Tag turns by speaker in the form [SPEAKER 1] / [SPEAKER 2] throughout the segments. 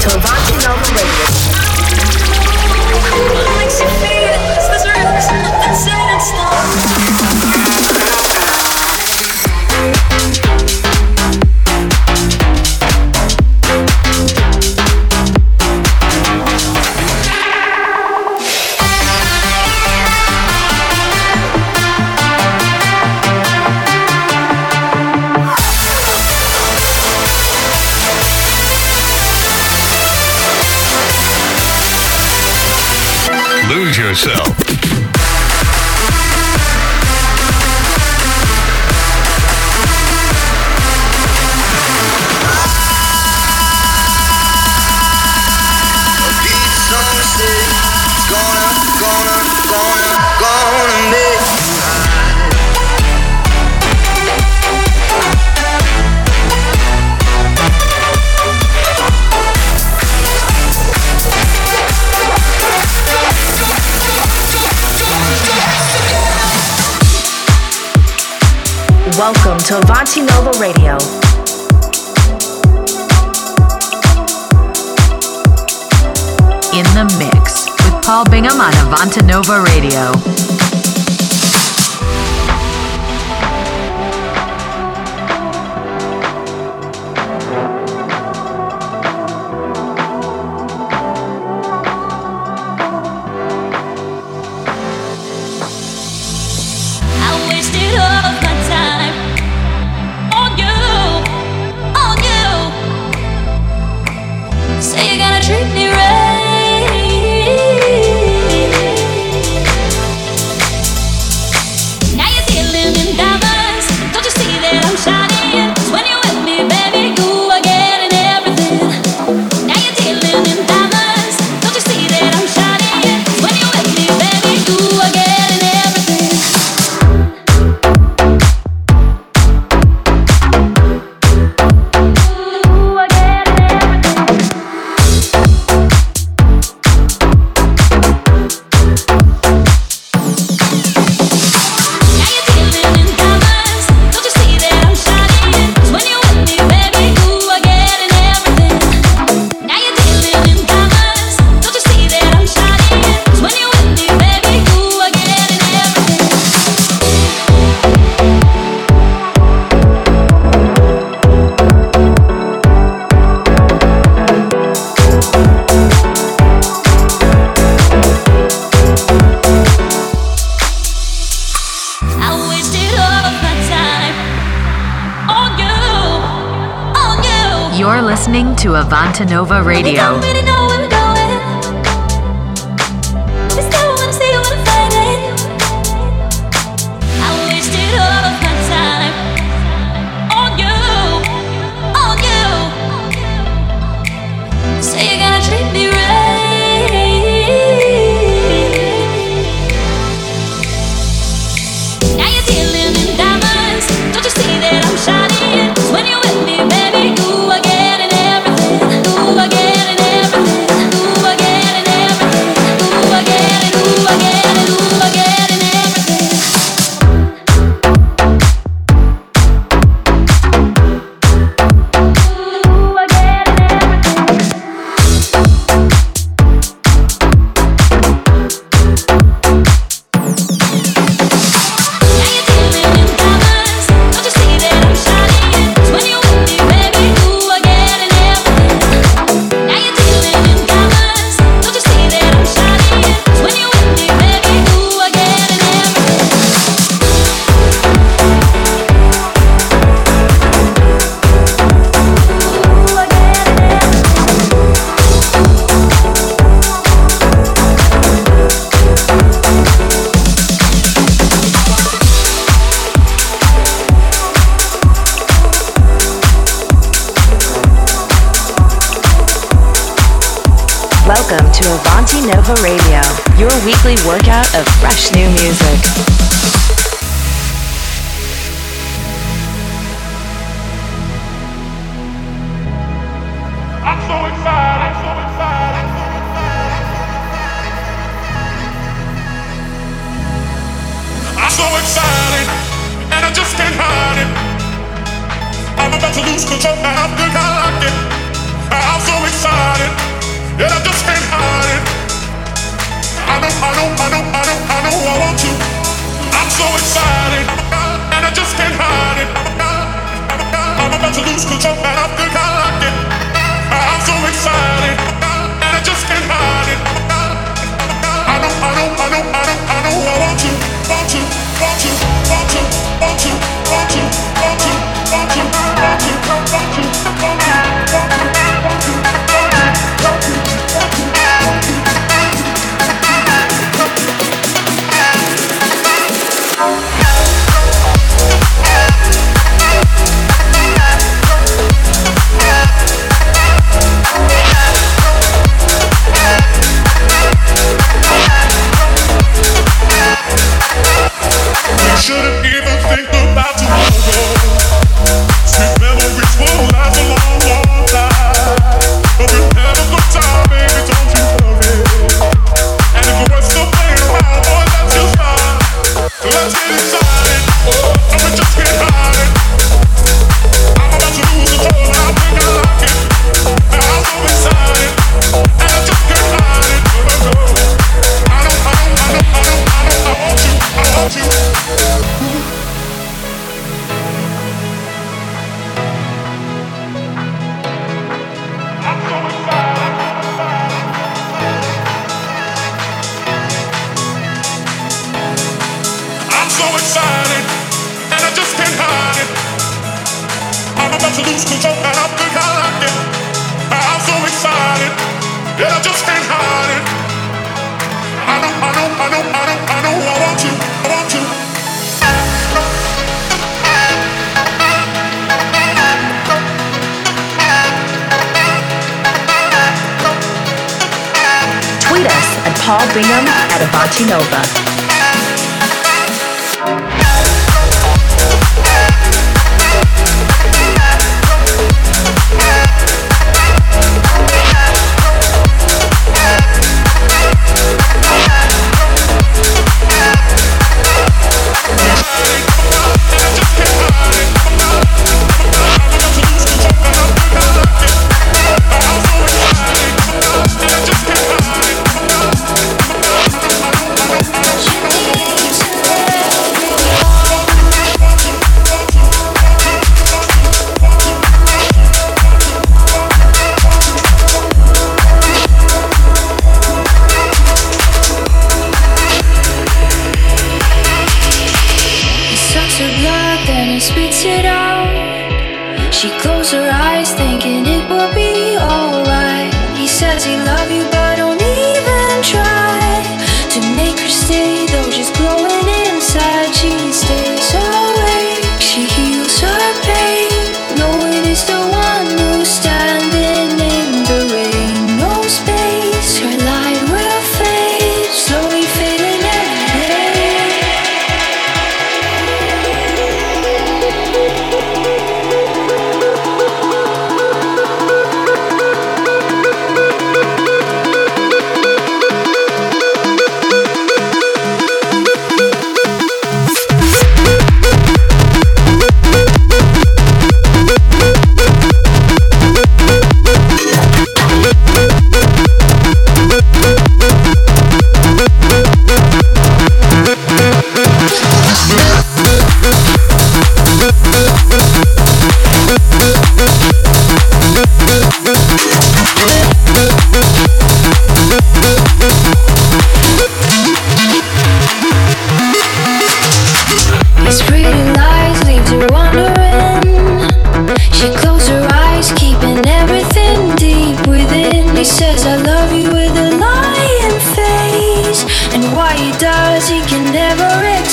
[SPEAKER 1] to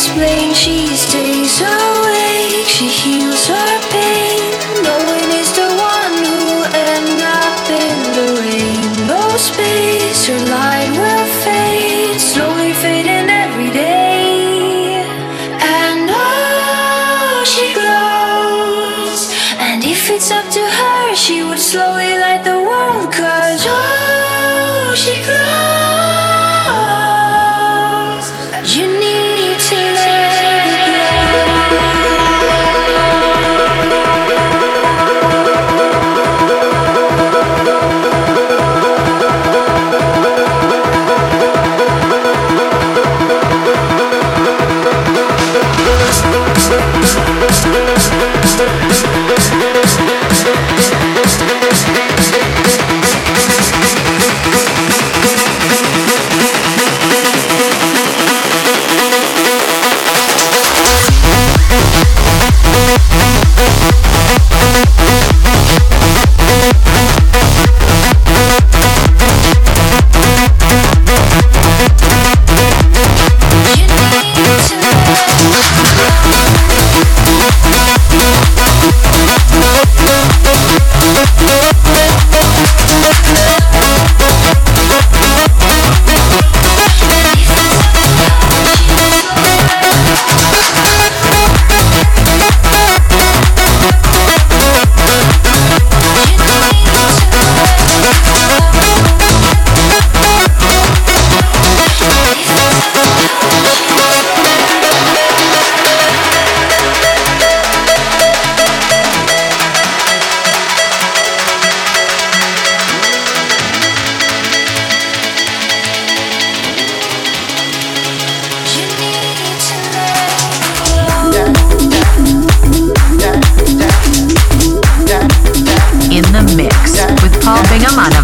[SPEAKER 2] You she heals let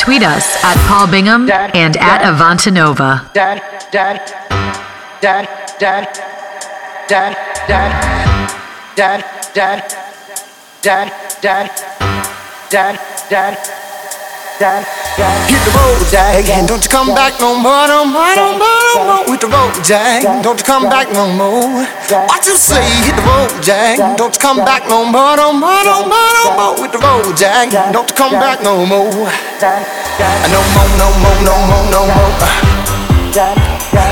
[SPEAKER 3] Tweet us at Paul Bingham and at Avantanova.
[SPEAKER 4] Dad, dad, dad, dad, dad, dad, dad, dad, dad, dad, dad, dad, Hit the road, Jack, and don't you come back no more, no more, no more, no more. With the road, Jack, don't you come back no more. What you say? Hit the road, Jack, don't you come back no more, no more, no more, no more. With the road, Jack, don't you come back no more. No more, no more, no more, no more.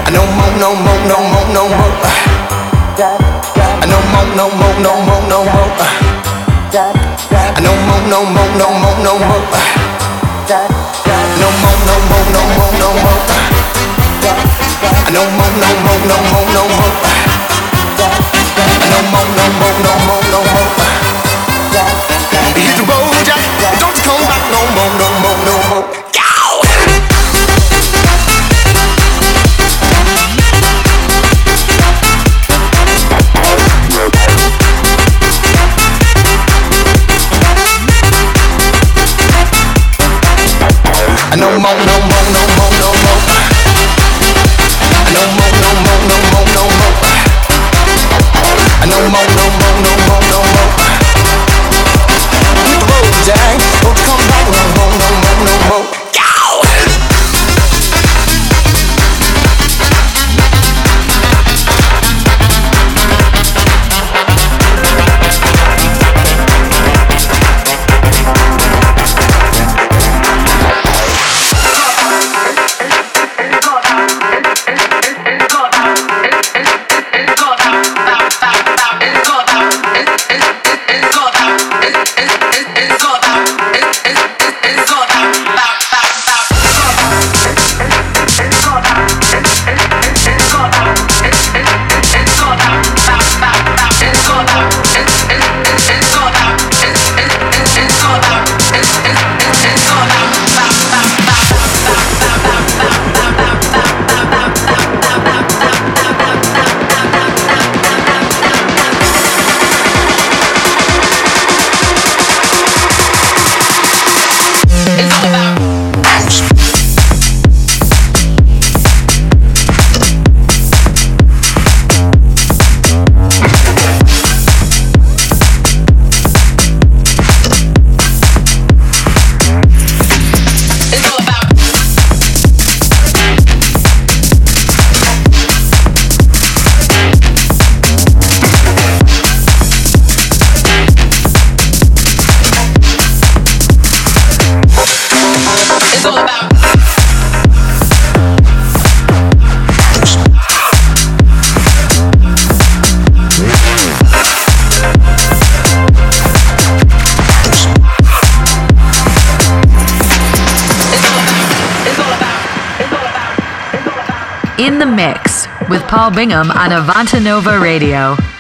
[SPEAKER 4] No more, no more, no more, no more. No more, no more, no more, no more. No more, no more, no more, no more. No more, no more, no more, no more. No more, no more, no more, no more. No more, no more, no more, no more. Hit the road, Jack. Don't you come back no more, no
[SPEAKER 5] my Bingham on Avanta Nova Radio.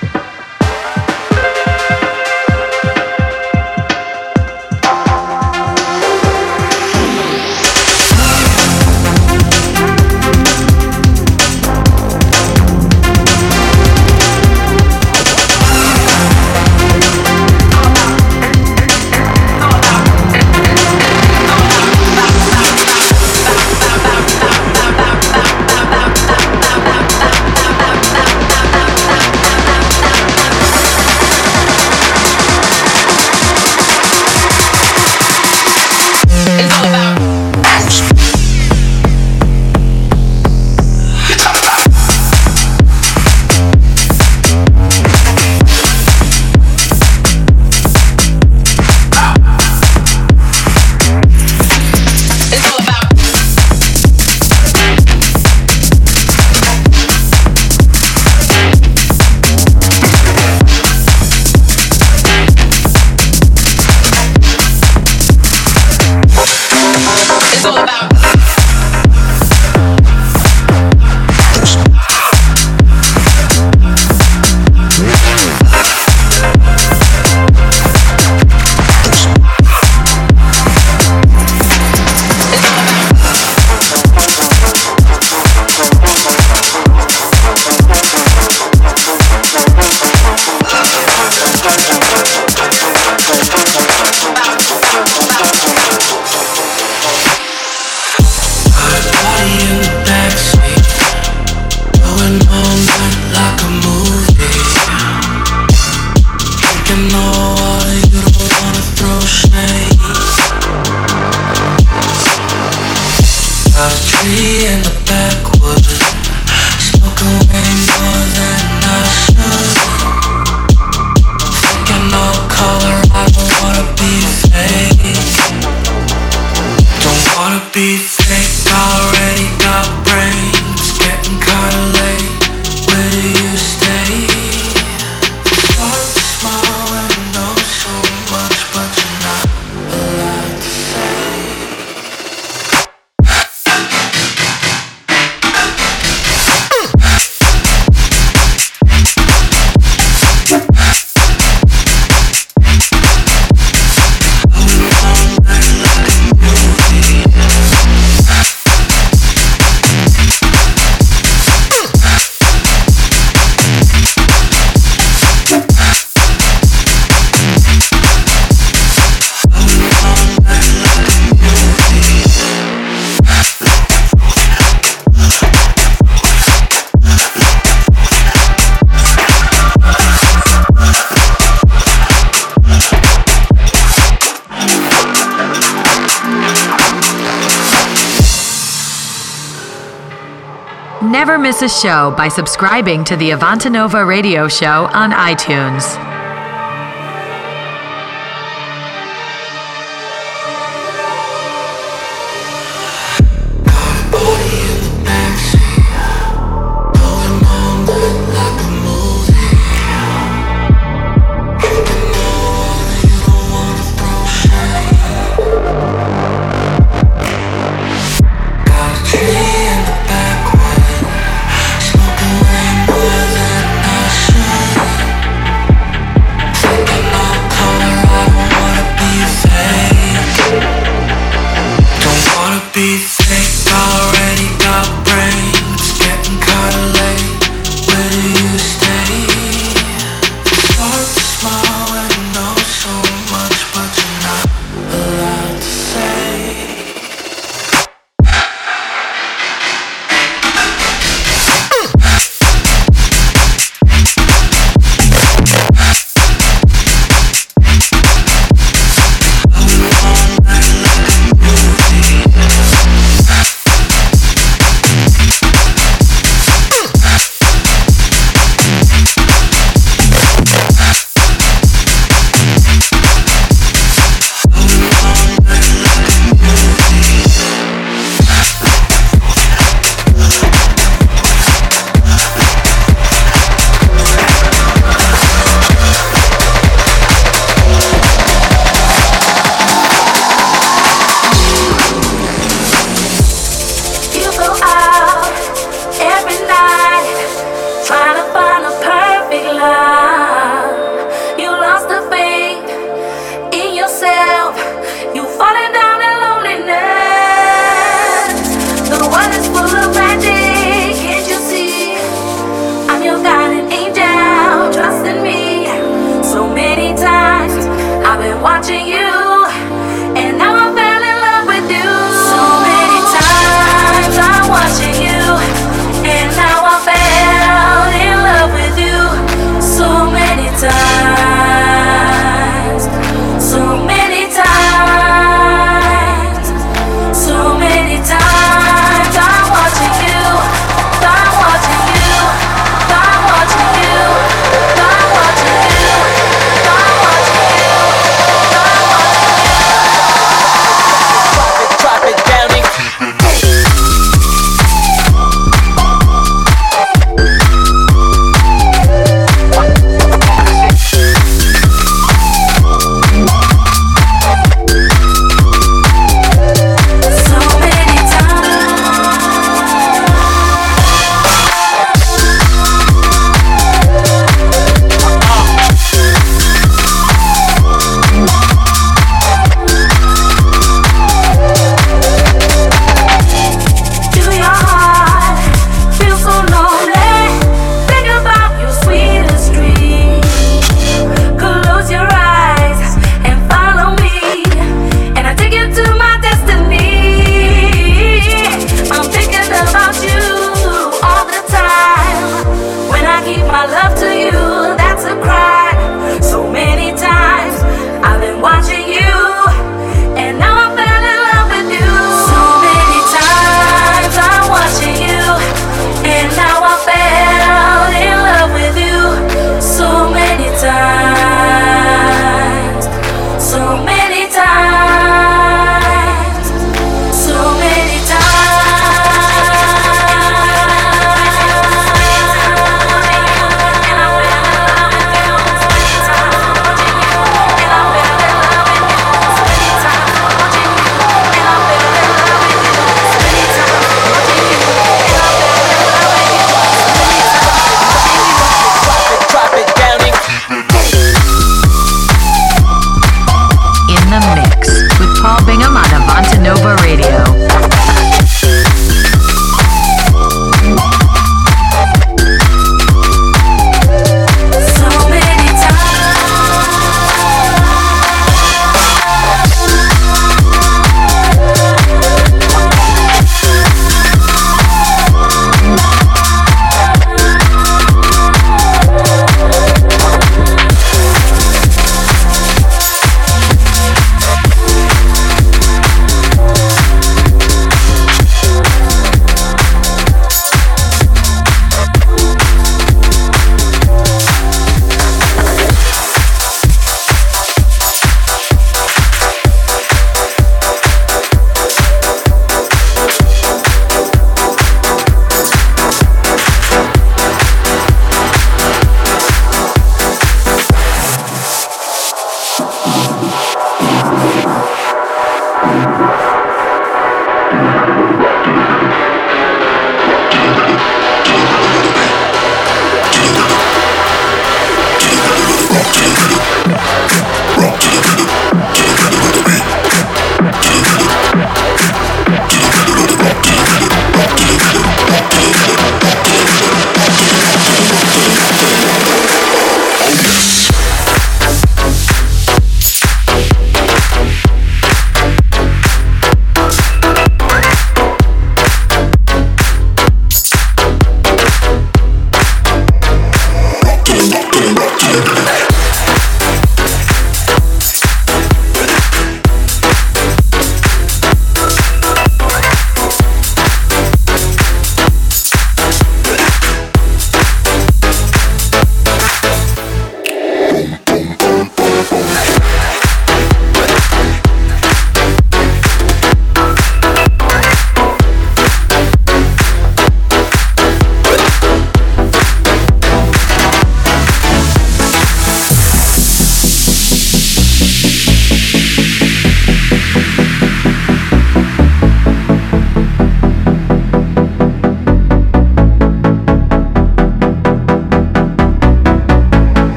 [SPEAKER 5] A show by subscribing to the Avantanova radio show on iTunes.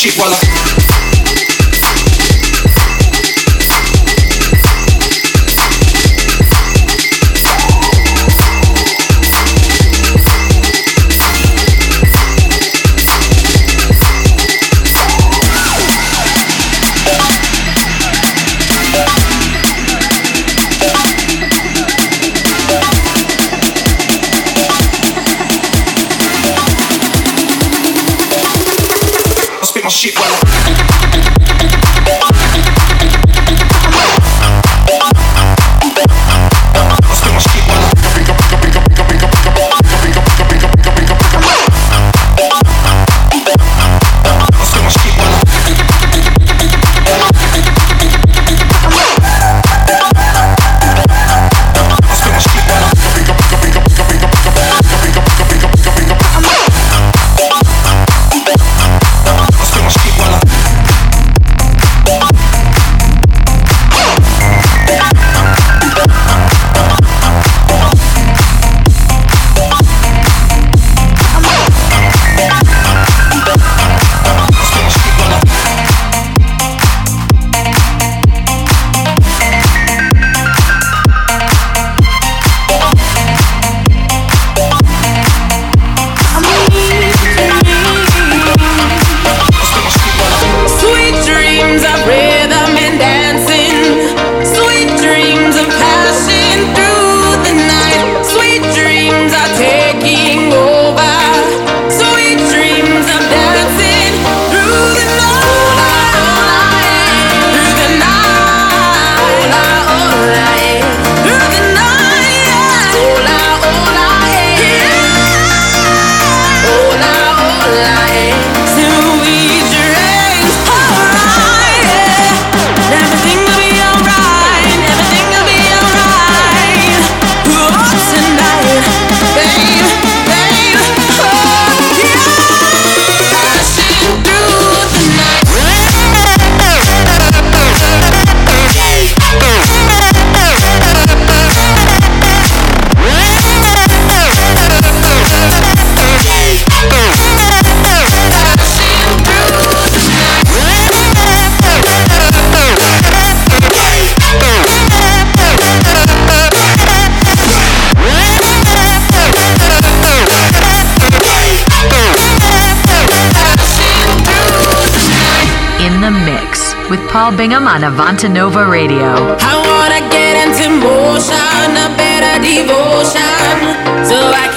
[SPEAKER 6] shit while
[SPEAKER 3] I Paul Bingham on Avantanova Radio.
[SPEAKER 7] I wanna get into motion, a better devotion, so I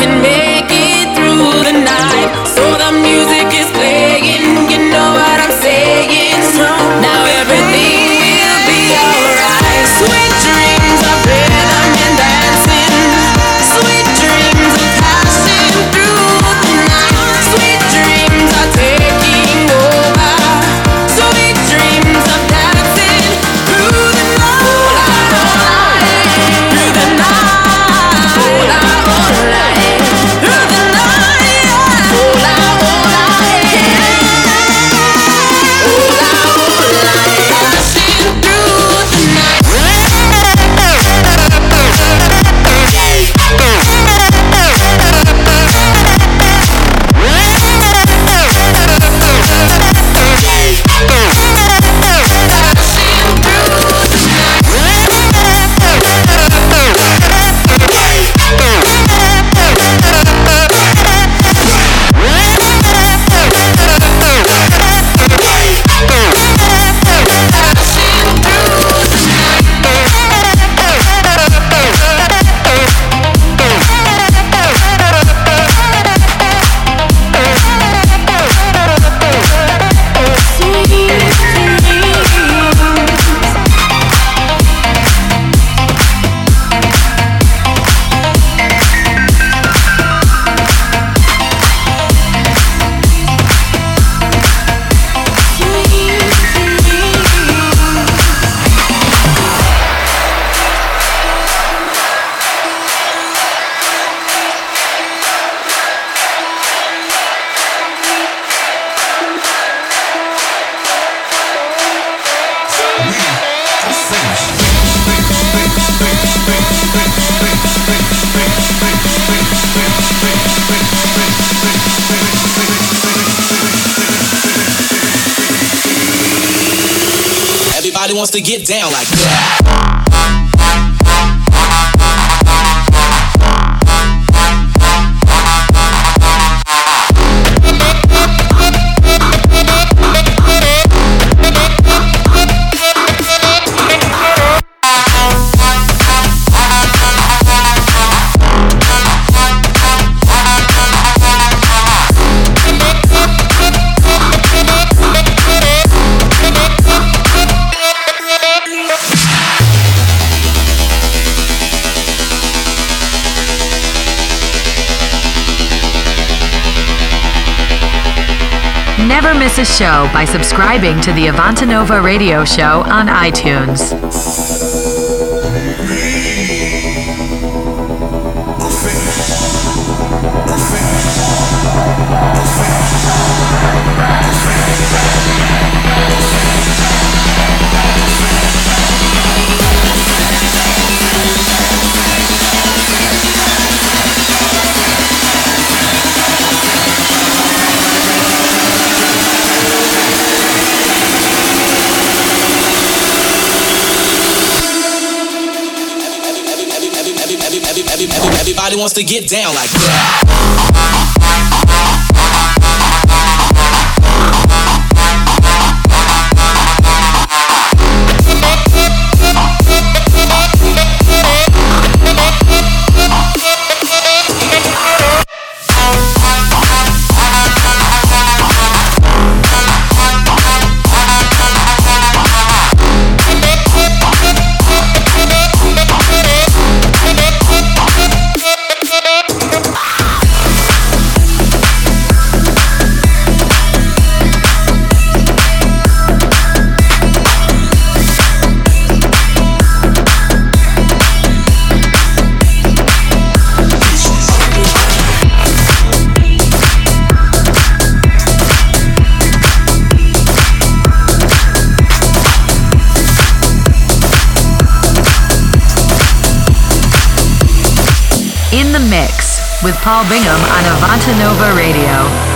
[SPEAKER 3] show by subscribing to the Avantanova Radio Show on iTunes.
[SPEAKER 8] to get down like. Paul Bingham on Avanta Nova Radio.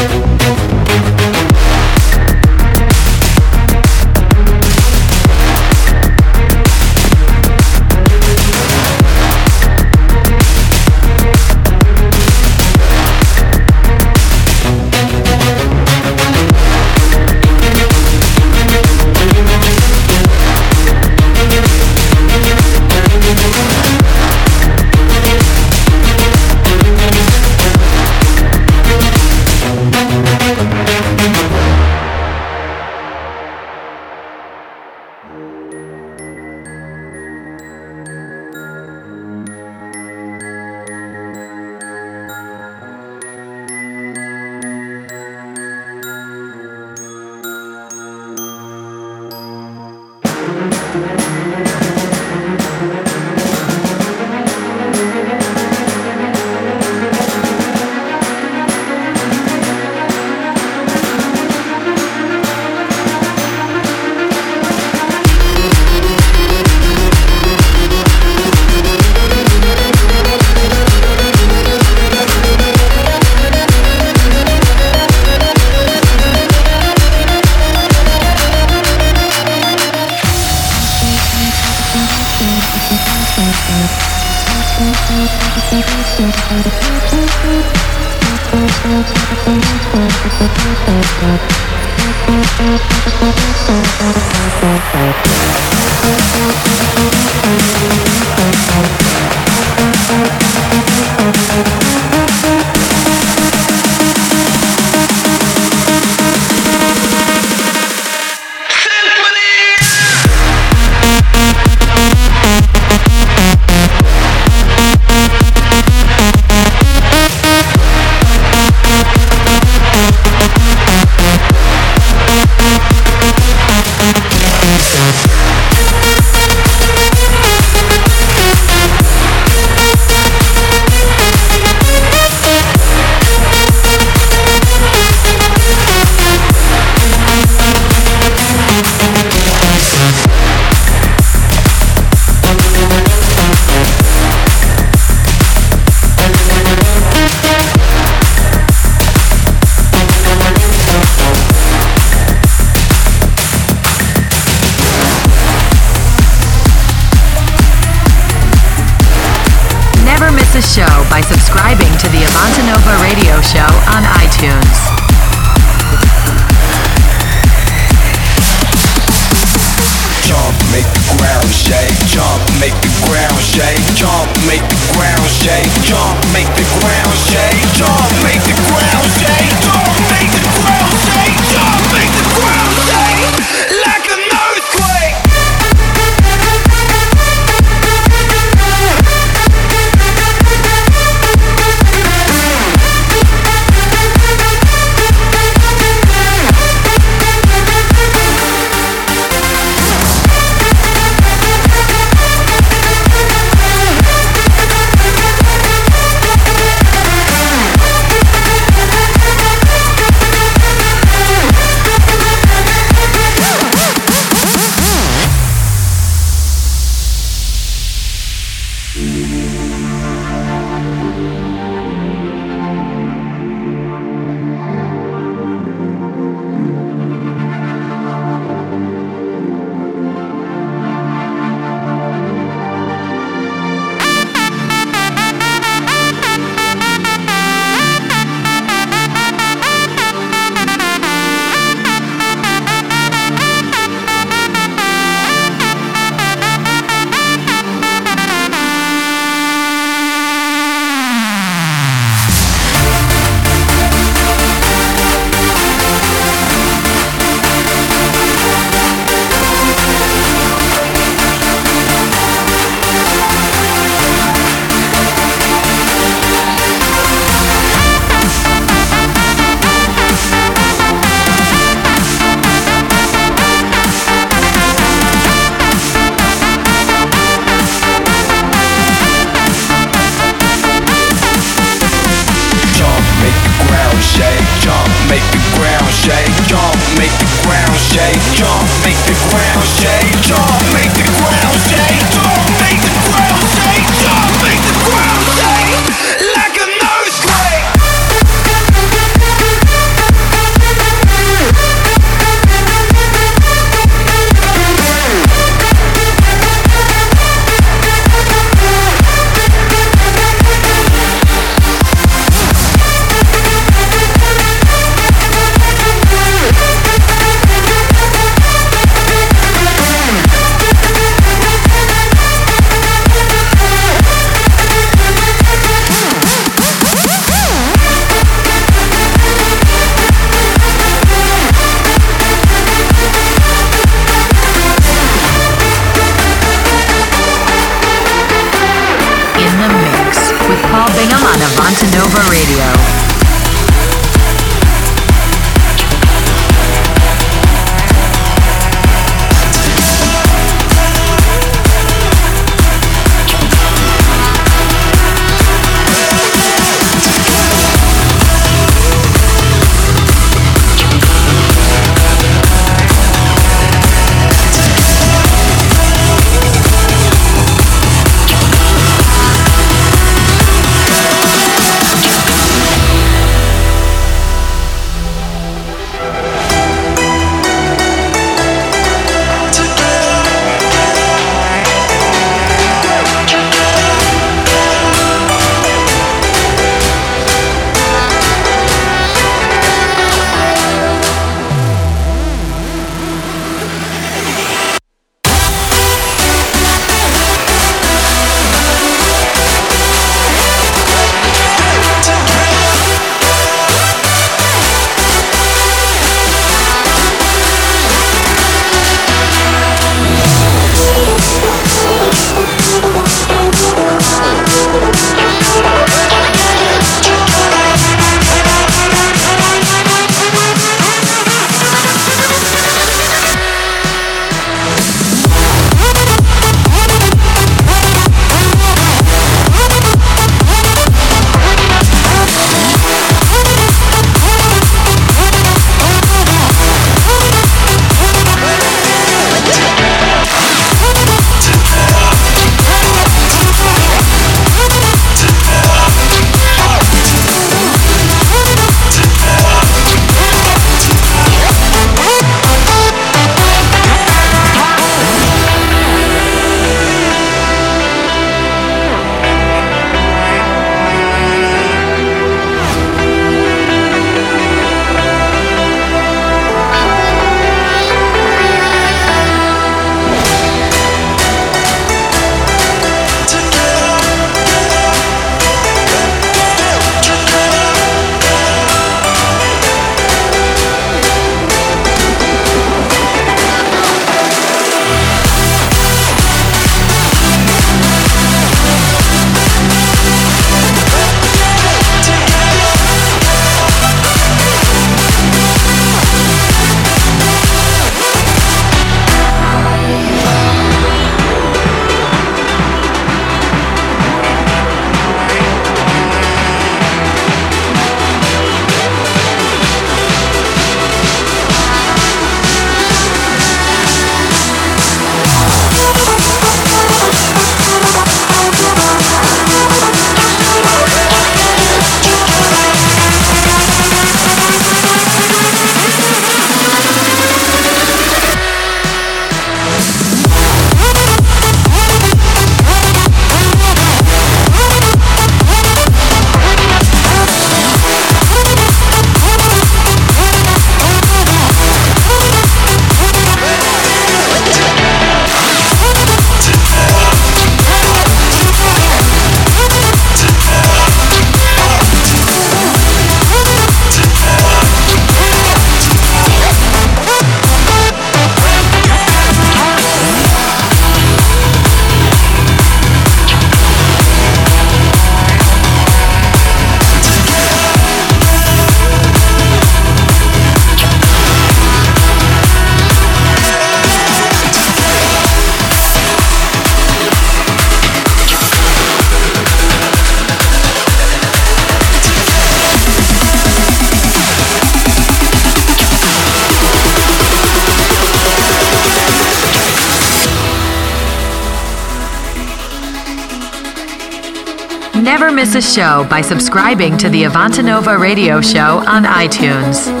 [SPEAKER 3] A show by subscribing to the Avantanova radio show on iTunes.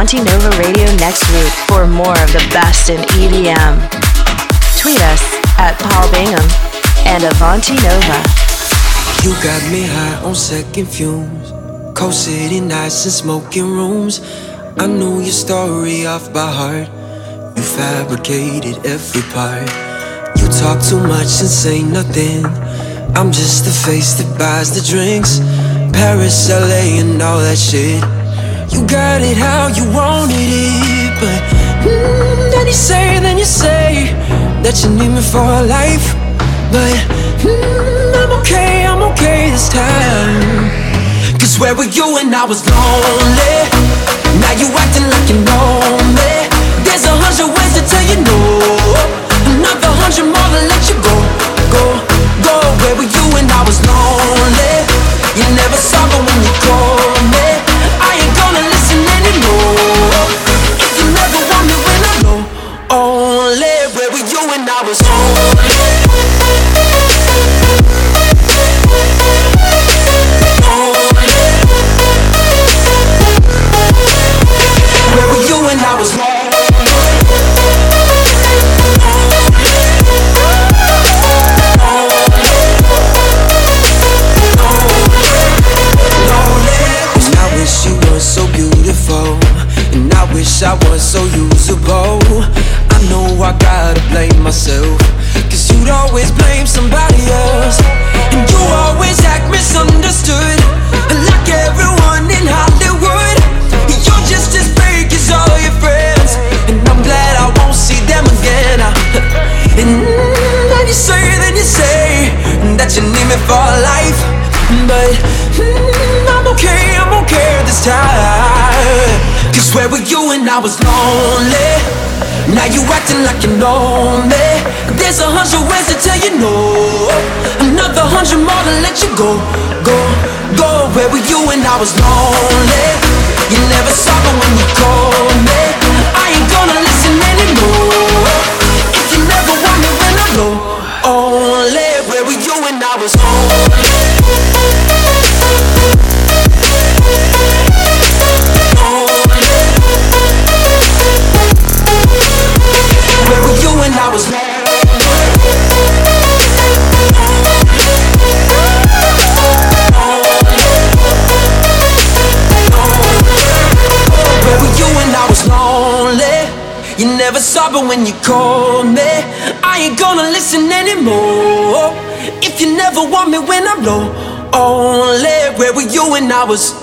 [SPEAKER 1] Avanti Nova Radio next week for more of the best in EDM. Tweet us at Paul Bingham and Avanti Nova.
[SPEAKER 5] You got me high on second fumes. Cold city nights and smoking rooms. I knew your story off by heart. You fabricated every part. You talk too much and say nothing. I'm just the face that buys the drinks. Paris, LA, and all that shit. You got it how you wanted it, but mm, then you say, then you say that you need me for life. But mm, I'm okay, I'm okay this time. Cause where were you when I was lonely? Now you acting like you know me. There's a hundred ways to tell you no. Another hundred more to let you go, go, go. Where were you when I was lonely? me when I'm low. Only where were you when I was?